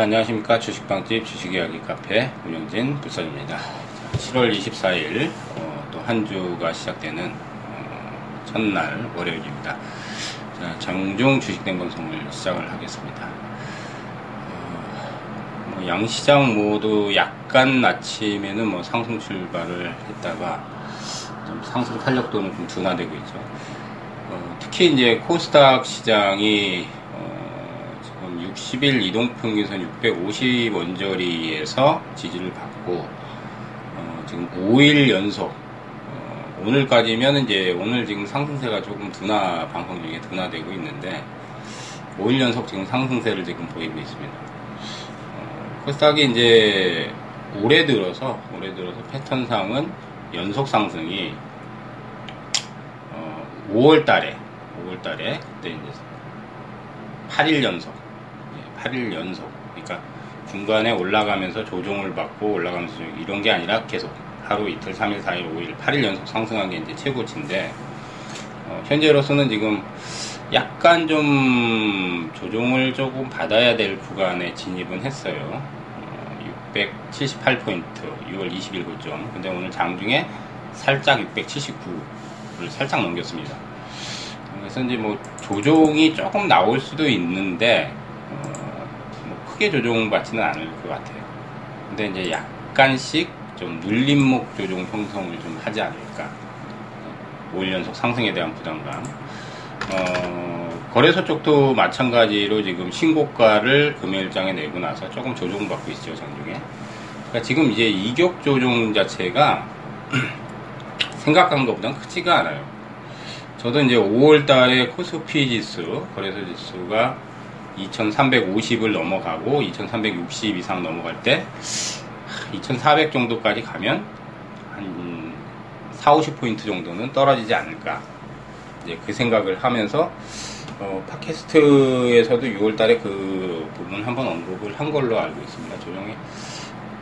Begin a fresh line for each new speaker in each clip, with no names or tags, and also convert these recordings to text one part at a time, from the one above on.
자, 안녕하십니까. 주식방집 주식이야기 카페 운영진 불선입니다. 7월 24일 어, 또한 주가 시작되는 어, 첫날 월요일입니다. 자, 장중 주식된 방송을 시작을 하겠습니다. 어, 뭐 양시장 모두 약간 아침에는 뭐 상승 출발을 했다가 좀 상승 탄력도는 좀 둔화되고 있죠. 어, 특히 이제 코스닥 시장이 60일 이동평균선 650 원저리에서 지지를 받고 어, 지금 5일 연속 어, 오늘까지면 이제 오늘 지금 상승세가 조금 둔화 방송 중에 둔화되고 있는데 5일 연속 지금 상승세를 지금 보이고 있습니다. 어, 코스닥이 이제 올해 들어서 올해 들어서 패턴상은 연속 상승이 5월 달에 5월 달에 그때 이제 8일 연속 8일 연속. 그러니까 중간에 올라가면서 조정을 받고 올라가면서 이런 게 아니라 계속 하루 이틀, 3일, 4일, 5일, 8일 연속 상승한 게 이제 최고치인데 어, 현재로서는 지금 약간 좀 조정을 조금 받아야 될 구간에 진입은 했어요. 어, 678포인트, 6월 20일 고점. 근데 오늘 장중에 살짝 679를 살짝 넘겼습니다. 그래서 이제 뭐 조정이 조금 나올 수도 있는데 크게 조정받지는 않을 것 같아요. 근데 이제 약간씩 좀 눌림목 조정 형성을 좀 하지 않을까. 5일 연속 상승에 대한 부담감. 어, 거래소 쪽도 마찬가지로 지금 신고가를 금요일장에 내고 나서 조금 조정받고 있죠, 장중에. 그러니까 지금 이제 이격 조정 자체가 생각한 것보단 크지가 않아요. 저도 이제 5월 달에 코스피 지수, 거래소 지수가 2350을 넘어가고 2360 이상 넘어갈 때 2400 정도까지 가면 한 4, 50포인트 정도는 떨어지지 않을까. 이제 그 생각을 하면서 어, 팟캐스트에서도 6월 달에 그 부분 한번 언급을 한 걸로 알고 있습니다. 조정이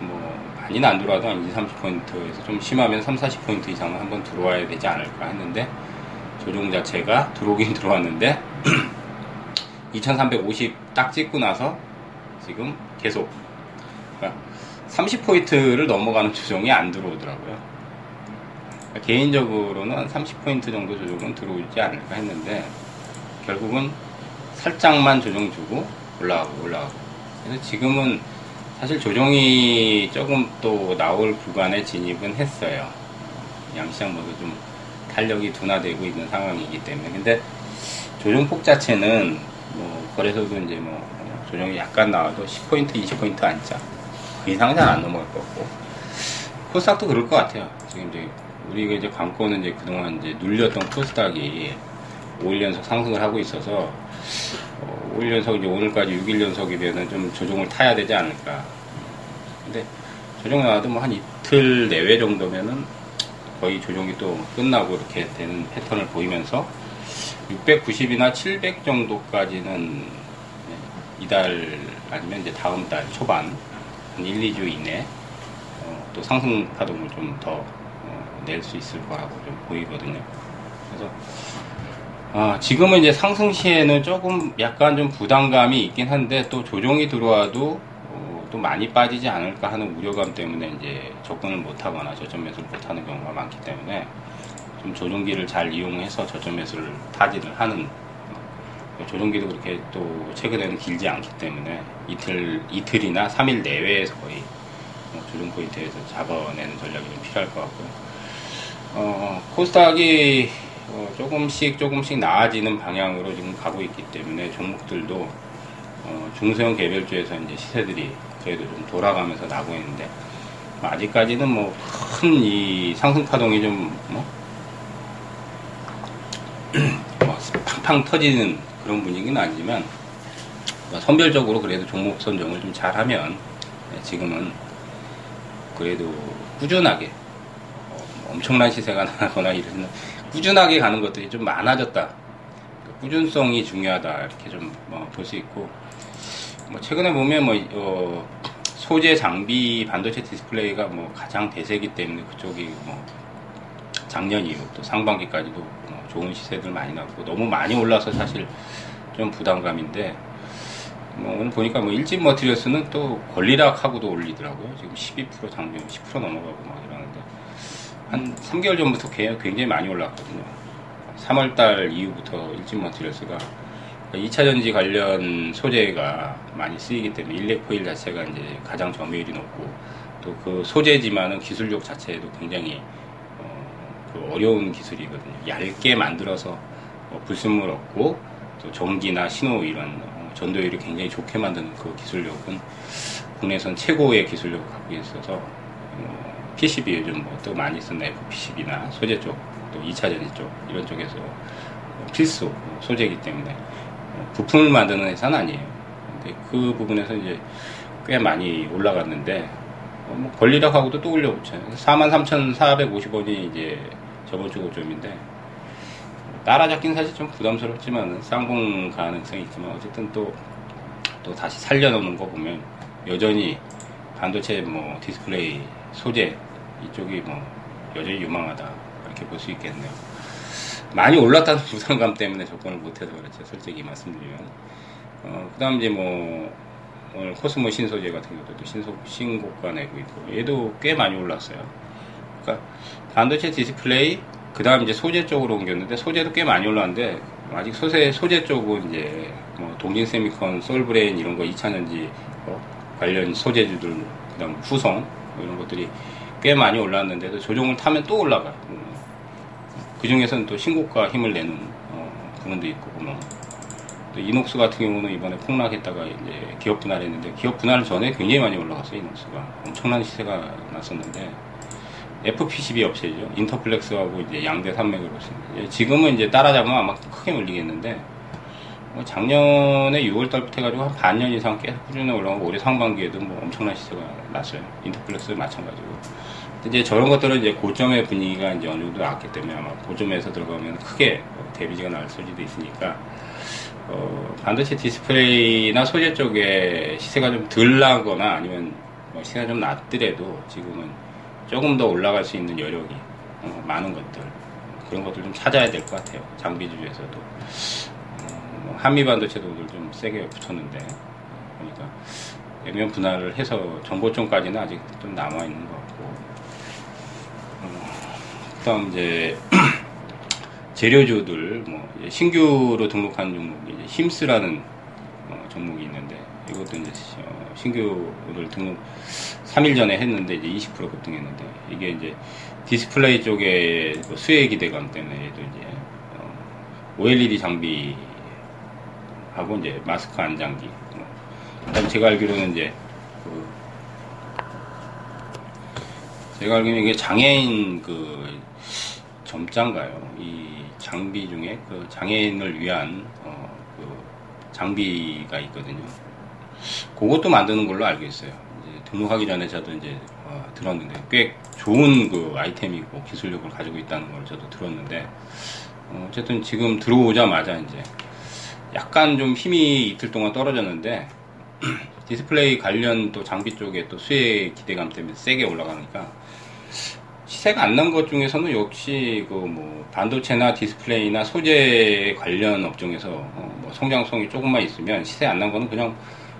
뭐 많이는 안 들어와도 한 2, 30포인트에서 좀 심하면 3, 40포인트 이상은 한번 들어와야 되지 않을까 했는데 조정 자체가 들어오긴 들어왔는데 2350 딱 찍고 나서 지금 계속 그러니까 30포인트를 넘어가는 조정이 안 들어오더라고요. 그러니까 개인적으로는 30포인트 정도 조정은 들어오지 않을까 했는데 결국은 살짝만 조정 주고 올라가고 올라가고 그래서 지금은 사실 조정이 조금 또 나올 구간에 진입은 했어요. 양시장 모두 좀 탄력이 둔화되고 있는 상황이기 때문에 근데 조정폭 자체는 뭐 거래소도 이제 뭐 조정이 약간 나와도 10포인트, 20포인트 안짜 그 이상은 잘안 넘어갈 것 같고 코스닥도 그럴 것 같아요. 지금 이제 우리가 이제 관건은 이제 그동안 이제 눌렸던 코스닥이 5일 연속 상승을 하고 있어서 어, 5일 연속 이제 오늘까지 6일 연속이면은 좀 조정을 타야 되지 않을까. 근데 조정 나와도 뭐 한 이틀 내외 정도면은 거의 조정이 또 끝나고 이렇게 되는 패턴을 보이면서 690이나 700 정도까지는 이달 아니면 이제 다음 달 초반 한 1, 2주 이내 어, 또 상승 파동을 좀 더 낼수 어, 있을 거라고 좀 보이거든요. 그래서 아, 지금은 이제 상승 시에는 조금 약간 좀 부담감이 있긴 한데 또 조정이 들어와도 어, 또 많이 빠지지 않을까 하는 우려감 때문에 이제 접근을 못하거나 저점 매수를 못하는 경우가 많기 때문에 좀 조종기를 잘 이용해서 저점 매수를 타진을 하는 조종기도 그렇게 또 최근에는 길지 않기 때문에 이틀 이틀이나 3일 내외에서 거의 뭐 조종 포인트에서 잡아내는 전략이 좀 필요할 것 같고요. 어, 코스닥이 어, 조금씩 조금씩 나아지는 방향으로 지금 가고 있기 때문에 종목들도 어, 중소형 개별주에서 이제 시세들이 그래도 좀 돌아가면서 나고 있는데 아직까지는 뭐 큰 이 상승 파동이 좀 뭐 뭐 팡팡 터지는 그런 분위기는 아니지만 뭐 선별적으로 그래도 종목 선정을 좀 잘하면 네, 지금은 그래도 꾸준하게 뭐 엄청난 시세가 나거나 이런 꾸준하게 가는 것들이 좀 많아졌다. 그 꾸준성이 중요하다 이렇게 좀 볼수 뭐 있고 뭐 최근에 보면 뭐어 소재 장비 반도체 디스플레이가 뭐 가장 대세기 때문에 그쪽이 뭐 작년 이후 또 상반기까지도 뭐 좋은 시세들 많이 나고 너무 많이 올라서 사실 좀 부담감인데 뭐 오늘 보니까 뭐 일진 머티리얼스는 또 권리락하고도 올리더라고요. 지금 12% 장비 10% 넘어가고 막 이러는데 한 3개월 전부터 굉장히 많이 올랐거든요. 3월달 이후부터 일진 머티리얼스가 2차 전지 관련 소재가 많이 쓰이기 때문에 일렉포일 자체가 이제 가장 점유율이 높고 또 그 소재지만은 기술력 자체에도 굉장히 어, 그 어려운 기술이거든요. 얇게 만들어서 어, 불순물 없고 또 전기나 신호 이런 어, 전도율이 굉장히 좋게 만드는 그 기술력은 국내선 최고의 기술력을 갖고 있어서 어, PCB 요즘 뭐 또 많이 쓰는 FPCB나 소재 쪽, 또 2차 전지 쪽 이런 쪽에서 필수 소재이기 때문에 부품을 만드는 회사는 아니에요. 근데 그 부분에서 이제 꽤 많이 올라갔는데 어, 뭐 권리락하고도 또 올려붙여요. 43,450원이 이제 저번 주 고점인데 따라잡긴 사실 좀 부담스럽지만 쌍봉 가능성이 있지만 어쨌든 또, 또 다시 살려놓는 거 보면 여전히 반도체 뭐 디스플레이 소재 이쪽이 뭐 여전히 유망하다 이렇게 볼 수 있겠네요. 많이 올랐다는 부담감 때문에 접근을 못해서 그렇죠. 솔직히 말씀드리면. 어, 그 다음 이제 뭐, 오늘 코스모 신소재 같은 경우도 신소, 신고가 내고 있고, 얘도 꽤 많이 올랐어요. 그러니까 반도체 디스플레이, 그 다음 이제 소재 쪽으로 옮겼는데, 소재도 꽤 많이 올랐는데, 아직 소재, 소재 쪽은 이제, 뭐, 동진 세미컨, 솔브레인 이런 거 2차전지 어, 관련 소재주들, 그 다음 후성, 뭐 이런 것들이 꽤 많이 올랐는데도 조정을 타면 또 올라가요. 그 중에서는 또 신고가 힘을 내는 어, 부분도 있고 뭐. 또 이녹스 같은 경우는 이번에 폭락했다가 이제 기업 분할했는데 기업 분할 전에 굉장히 많이 올라갔어요 이녹스가 엄청난 시세가 났었는데 FPCB 업체죠. 인터플렉스하고 이제 양대 산맥으로 씁니다. 지금은 이제 따라잡으면 아마 크게 물리겠는데 뭐 작년에 6월 달부터 해가지고 한 반년 이상 계속 꾸준히 올라가고 올해 상반기에도 뭐 엄청난 시세가 났어요. 인터플렉스 마찬가지고. 이제 저런 것들은 이제 고점의 분위기가 이제 어느 정도 나왔기 때문에 아마 고점에서 들어가면 크게 데미지가 날 수도 있으니까 어, 반도체 디스플레이나 소재 쪽에 시세가 좀 덜 나거나 아니면 뭐 시세가 좀 났더라도 지금은 조금 더 올라갈 수 있는 여력이 어, 많은 것들. 그런 것들 좀 찾아야 될 것 같아요. 장비주에서도. 어, 뭐 한미 반도체도 오늘 좀 세게 붙었는데. 그러니까 액면 분할을 해서 전고점까지는 아직 좀 남아 있는 것 그다음 이제 재료주들 뭐 신규로 등록한 종목이 이제 힘스라는 어, 종목이 있는데 이것도 이제 어, 신규를 등록 3일 전에 했는데 이제 20% 급등했는데 이게 이제 디스플레이 쪽에 뭐 수혜 기대감 때문에 도 이제 어, OLED 장비 하고 이제 마스크 인장기. 뭐. 그다음 제가 알기로는 이제 그 제가 알기로는 이게 장애인 그 점장가요. 이 장비 중에 그 장애인을 위한 어, 그 장비가 있거든요. 그것도 만드는 걸로 알고 있어요. 등록하기 전에 저도 이제 어, 들었는데 꽤 좋은 그 아이템이고 기술력을 가지고 있다는 걸 저도 들었는데 어, 쨌든 지금 들어오자마자 이제 약간 좀 힘이 이틀 동안 떨어졌는데 디스플레이 관련 또 장비 쪽에 또 수혜 기대감 때문에 세게 올라가니까 시세가 안 난 것 중에서는 역시 그 뭐 반도체나 디스플레이나 소재 관련 업종에서 어 뭐 성장성이 조금만 있으면 시세 안 난 거는 그냥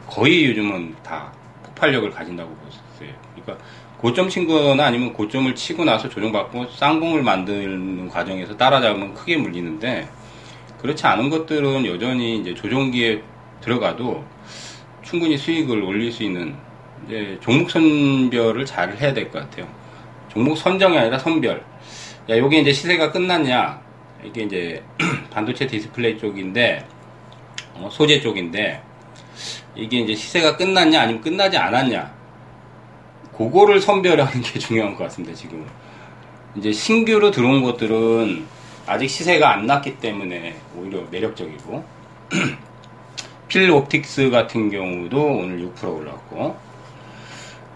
거의 요즘은 다 폭발력을 가진다고 보셨어요. 그러니까 고점 친 거나 아니면 고점을 치고 나서 조정받고 쌍봉을 만드는 과정에서 따라잡으면 크게 물리는데 그렇지 않은 것들은 여전히 이제 조정기에 들어가도 충분히 수익을 올릴 수 있는 이제 종목 선별을 잘 해야 될 것 같아요. 종목 선정이 아니라 선별. 야, 요게 이제 시세가 끝났냐? 이게 이제 반도체 디스플레이 쪽인데, 어, 소재 쪽인데, 이게 이제 시세가 끝났냐? 아니면 끝나지 않았냐? 그거를 선별하는 게 중요한 것 같습니다, 지금. 이제 신규로 들어온 것들은 아직 시세가 안 났기 때문에 오히려 매력적이고, 필 옵틱스 같은 경우도 오늘 6% 올랐고,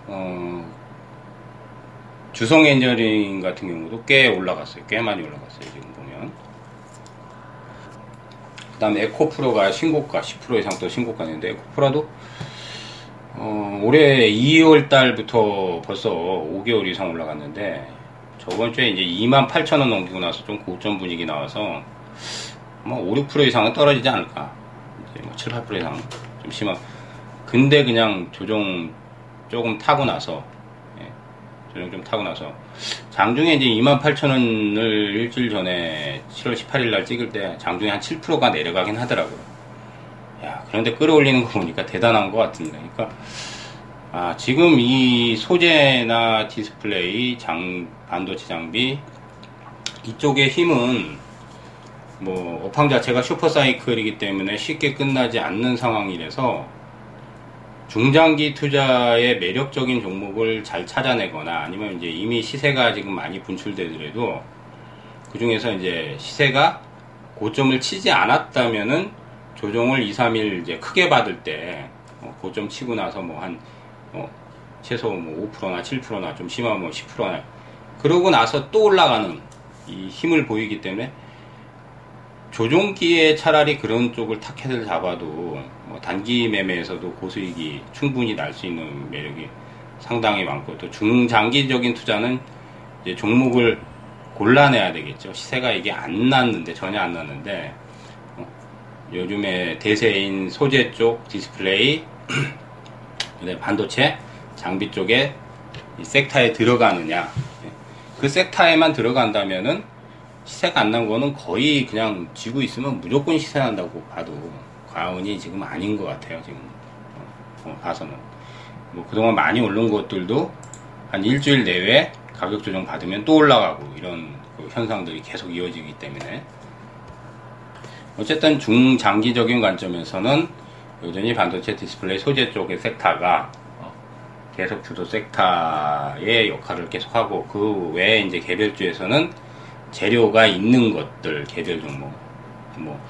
어, 주성 엔저링 같은 경우도 꽤 올라갔어요. 꽤 많이 올라갔어요. 지금 보면. 그 다음에 에코프로가 신고가 10% 이상 또 신고가 냈는데 에코프로도 어, 올해 2월 달부터 벌써 5개월 이상 올라갔는데 저번 주에 이제 2만 8천 원 넘기고 나서 좀 고점 분위기 나와서 뭐 5, 6% 이상은 떨어지지 않을까. 이제 뭐 7, 8% 이상 좀 심한. 근데 그냥 조정 조금 타고 나서 예, 조정 좀 타고 나서 장중에 이제 28,000원을 일주일 전에 7월 18일 날 찍을 때 장중에 한 7%가 내려가긴 하더라고요. 야, 그런데 끌어올리는 거 보니까 대단한 것 같은데. 그러니까 아, 지금 이 소재나 디스플레이, 장, 반도체 장비 이쪽의 힘은 뭐 업황 자체가 슈퍼 사이클이기 때문에 쉽게 끝나지 않는 상황이라서 중장기 투자의 매력적인 종목을 잘 찾아내거나 아니면 이제 이미 시세가 지금 많이 분출되더라도 그 중에서 이제 시세가 고점을 치지 않았다면은 조정을 2, 3일 이제 크게 받을 때 어, 고점 치고 나서 뭐한 어, 최소 뭐 5%나 7%나 좀 심하면 뭐 10%나. 그러고 나서 또 올라가는 이 힘을 보이기 때문에 조종기에 차라리 그런 쪽을 타켓을 잡아도 뭐 단기 매매에서도 고수익이 충분히 날 수 있는 매력이 상당히 많고 또 중장기적인 투자는 이제 종목을 골라내야 되겠죠. 시세가 이게 안 났는데 전혀 안 났는데 어, 요즘에 대세인 소재 쪽 디스플레이 반도체 장비 쪽에 섹타에 들어가느냐. 그 섹타에만 들어간다면은 시세가 안 난 거는 거의 그냥 쥐고 있으면 무조건 시세 난다고 봐도 과언이 지금 아닌 것 같아요 지금. 어, 어, 봐서는. 뭐 그동안 많이 오른 것들도 한 일주일 내외 가격 조정 받으면 또 올라가고 이런 그 현상들이 계속 이어지기 때문에. 어쨌든 중장기적인 관점에서는 여전히 반도체 디스플레이 소재 쪽의 섹터가 어, 계속 주도 섹터의 역할을 계속하고 그 외에 이제 개별주에서는 재료가 있는 것들 개별 종목 뭐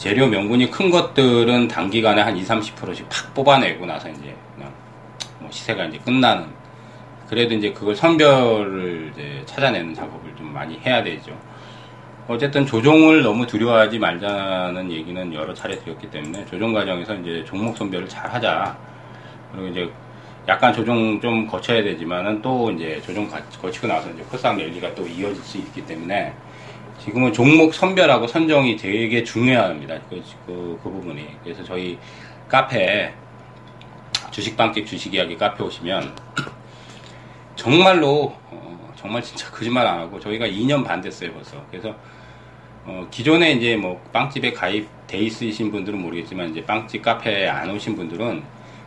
재료 명분이 큰 것들은 단기간에 한 2, 30%씩 팍 뽑아내고 나서 이제 그냥 뭐 시세가 이제 끝나는 그래도 이제 그걸 선별을 이제 찾아내는 작업을 좀 많이 해야 되죠. 어쨌든 조종을 너무 두려워하지 말자는 얘기는 여러 차례 드렸기 때문에 조종 과정에서 이제 종목 선별을 잘 하자. 그리고 이제 약간 조정 좀 거쳐야 되지만은 또 이제 조정 거치고 나서 이제 코스닥 랠리가 또 이어질 수 있기 때문에 지금은 종목 선별하고 선정이 되게 중요합니다. 그, 그, 그 부분이. 그래서 저희 카페 주식방집 주식 이야기 카페 오시면 정말로 어, 정말 진짜 거짓말 안 하고 저희가 2년 반 됐어요 벌써. 그래서 어, 기존에 이제 뭐 빵집에 가입돼 있으신 분들은 모르겠지만 이제 빵집 카페에 안 오신 분들은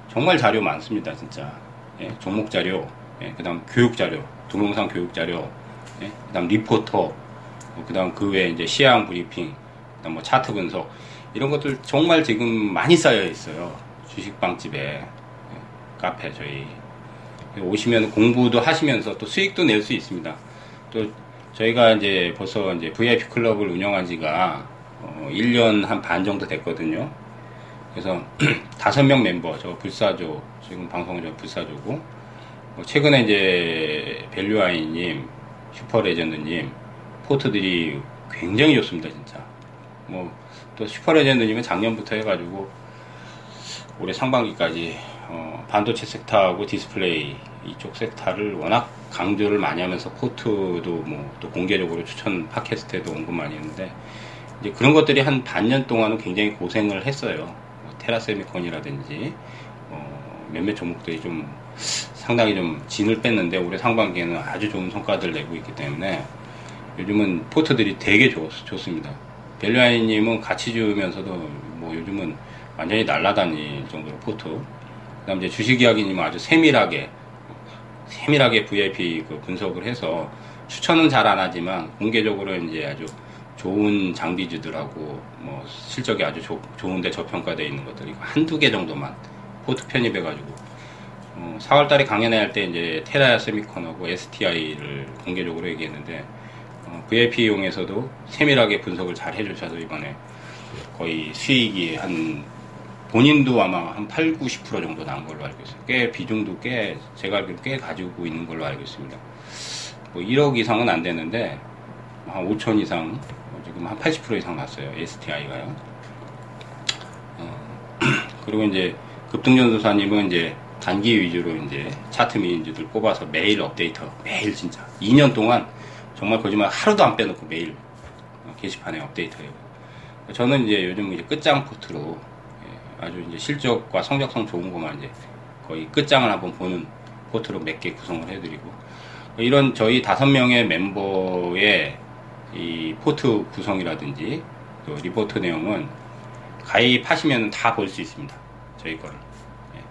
정말 자료 많습니다, 진짜. 예, 종목 자료, 예, 그 다음 교육 자료, 동영상 교육 자료, 예, 그 다음 리포터, 뭐 그 다음 그 외에 이제 시향 브리핑, 그 다음 뭐 차트 분석, 이런 것들 정말 지금 많이 쌓여 있어요. 주식빵집에, 예, 카페, 저희. 오시면 공부도 하시면서 또 수익도 낼 수 있습니다. 또 저희가 이제 벌써 이제 VIP 클럽을 운영한 지가 어, 1년 한 반 정도 됐거든요. 그래서 다섯 명 멤버 저 불사조 지금 방송 저 불사조고 뭐 최근에 이제 밸류아이님 슈퍼레전드님 포트들이 굉장히 좋습니다 진짜 뭐 또 슈퍼레전드님은 작년부터 해가지고 올해 상반기까지 어, 반도체 섹터하고 디스플레이 이쪽 섹터를 워낙 강조를 많이 하면서 포트도 뭐 또 공개적으로 추천 팟캐스트에도 언급 많이 했는데 이제 그런 것들이 한 반년 동안은 굉장히 고생을 했어요. 테라세미콘이라든지 어, 몇몇 종목들이 좀 상당히 좀 진을 뺐는데 올해 상반기에는 아주 좋은 성과들을 내고 있기 때문에 요즘은 포트들이 되게 좋, 좋습니다. 벨류아이님은 가치주면서도 뭐 요즘은 완전히 날라다닐 정도로 포트. 그 다음 이제 주식 이야기님은 아주 세밀하게, 세밀하게 VIP 그 분석을 해서 추천은 잘 안 하지만 공개적으로 이제 아주 좋은 장비주들하고 뭐 실적이 아주 조, 좋은데 저평가되어 있는 것들이 한두 개 정도만 포트 편입해가지고 어, 4월달에 강연회 할 때 이제 테라 세미콘하고 STI를 공개적으로 얘기했는데 어, VIP용에서도 세밀하게 분석을 잘 해주셔서 이번에 거의 수익이 한 본인도 아마 한 8, 90% 정도 나온 걸로 알고 있어요. 꽤 비중도 꽤 제가 알기로 꽤 가지고 있는 걸로 알고 있습니다. 뭐 1억 이상은 안 되는데 한 5천 이상 지금 한 80% 이상 났어요. STI가요. 어, 그리고 이제 급등전도사님은 이제 단기 위주로 이제 차트 미인주들 뽑아서 매일 업데이트, 매일 진짜 2년 동안 정말 거짓말 하루도 안 빼놓고 매일 게시판에 업데이트해요. 저는 이제 요즘 이제 끝장 포트로 예, 아주 이제 실적과 성장성 좋은 것만 이제 거의 끝장을 한번 보는 포트로 몇 개 구성을 해드리고 이런 저희 다섯 명의 멤버의 이 포트 구성이라든지 또 리포트 내용은 가입하시면 다 볼 수 있습니다. 저희 거를. 예.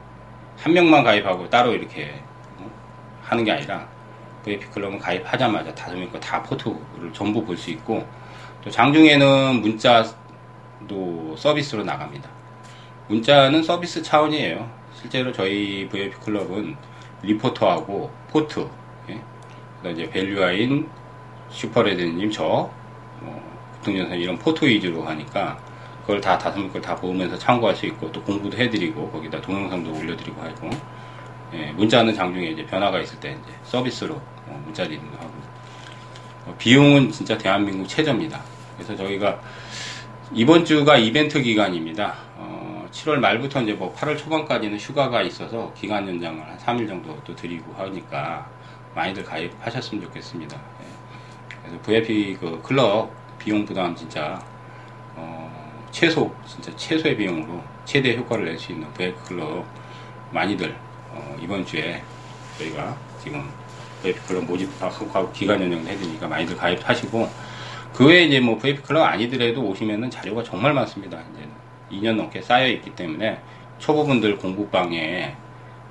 한 명만 가입하고 따로 이렇게 어, 하는 게 아니라 VIP 클럽은 가입하자마자 다섯 명 거 다 포트를 전부 볼 수 있고 또 장중에는 문자도 서비스로 나갑니다. 문자는 서비스 차원이에요. 실제로 저희 VIP 클럽은 리포트하고 포트, 예? 그다음 이제 밸류아인 슈퍼레드님 저, 어, 국등전선 이런 포트 위주로 하니까 그걸 다 다섯 명 걸 다 보면서 참고할 수 있고 또 공부도 해드리고 거기다 동영상도 올려드리고 하고 예, 문자는 장중에 이제 변화가 있을 때 이제 서비스로 어, 문자 리딩도 하고 어, 비용은 진짜 대한민국 최저입니다. 그래서 저희가 이번 주가 이벤트 기간입니다. 어, 7월 말부터 이제 뭐 8월 초반까지는 휴가가 있어서 기간 연장을 한 3일 정도 또 드리고 하니까 많이들 가입하셨으면 좋겠습니다. 예. 그래서 VIP 그 클럽 비용 부담 진짜 어, 최소 진짜 최소의 비용으로 최대 효과를 낼 수 있는 VIP 클럽 많이들 어, 이번 주에 저희가 지금 VIP 클럽 모집하고 기간 연장도 해드리니까 많이들 가입하시고 그 외에 이제 뭐 VIP 클럽 아니더라도 오시면은 자료가 정말 많습니다. 이제 2년 넘게 쌓여 있기 때문에 초보분들 공부방에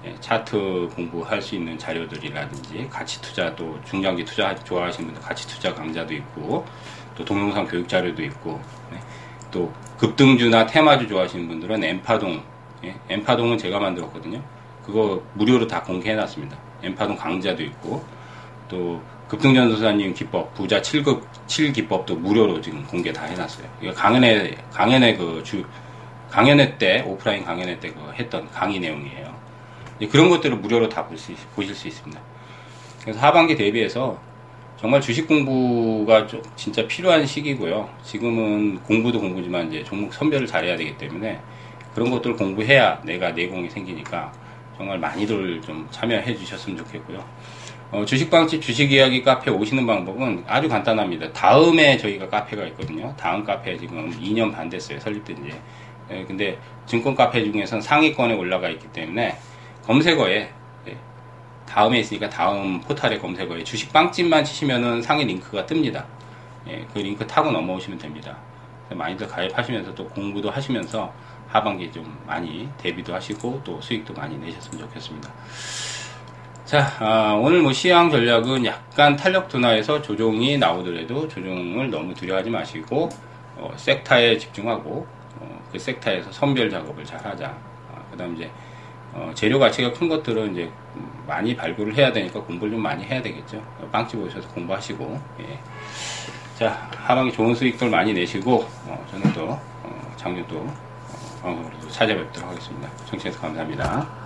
예, 차트 공부할 수 있는 자료들이라든지 가치 투자 또 중장기 투자 좋아하시는 분들 가치 투자 강좌도 있고 또 동영상 교육 자료도 있고 네. 또 급등주나 테마주 좋아하시는 분들은 엠파동 예, 엠파동은 제가 만들었거든요. 그거 무료로 다 공개해 놨습니다. 엠파동 강좌도 있고 또 급등전도사님 기법 부자 7급 7기법도 무료로 지금 공개 다 해놨어요. 이거 강연회 강연회 그 주 강연회 때 오프라인 강연회 때 그 했던 강의 내용이에요. 그런 것들을 무료로 다 수, 보실 수 있습니다. 그래서 하반기 대비해서 정말 주식 공부가 좀 진짜 필요한 시기고요. 지금은 공부도 공부지만 이제 종목 선별을 잘해야 되기 때문에 그런 것들을 공부해야 내가 내공이 생기니까 정말 많이들 좀 참여해 주셨으면 좋겠고요. 어, 주식방집 주식이야기 카페 오시는 방법은 아주 간단합니다. 다음에 저희가 카페가 있거든요. 다음 카페 지금 2년 반 됐어요. 설립된 지. 예, 근데 증권 카페 중에서는 상위권에 올라가 있기 때문에 검색어에 예, 다음에 있으니까 다음 포탈의 검색어에 주식빵집만 치시면은 상위 링크가 뜹니다. 예, 그 링크 타고 넘어오시면 됩니다. 많이들 가입하시면서 또 공부도 하시면서 하반기 좀 많이 대비도 하시고 또 수익도 많이 내셨으면 좋겠습니다. 자, 아, 오늘 뭐 시황 전략은 약간 탄력 둔화에서 조정이 나오더라도 조정을 너무 두려워하지 마시고 어, 섹타에 집중하고 어, 그 섹타에서 선별 작업을 잘 하자. 아, 그 다음 이제 어, 재료 가치가 큰 것들은 이제 많이 발굴을 해야 되니까 공부를 좀 많이 해야 되겠죠. 빵집 오셔서 공부하시고, 예. 자, 하반기 좋은 수익들 많이 내시고, 어, 저는 또, 어, 작년 또, 어, 방송으로 찾아뵙도록 하겠습니다. 청취해서 감사합니다.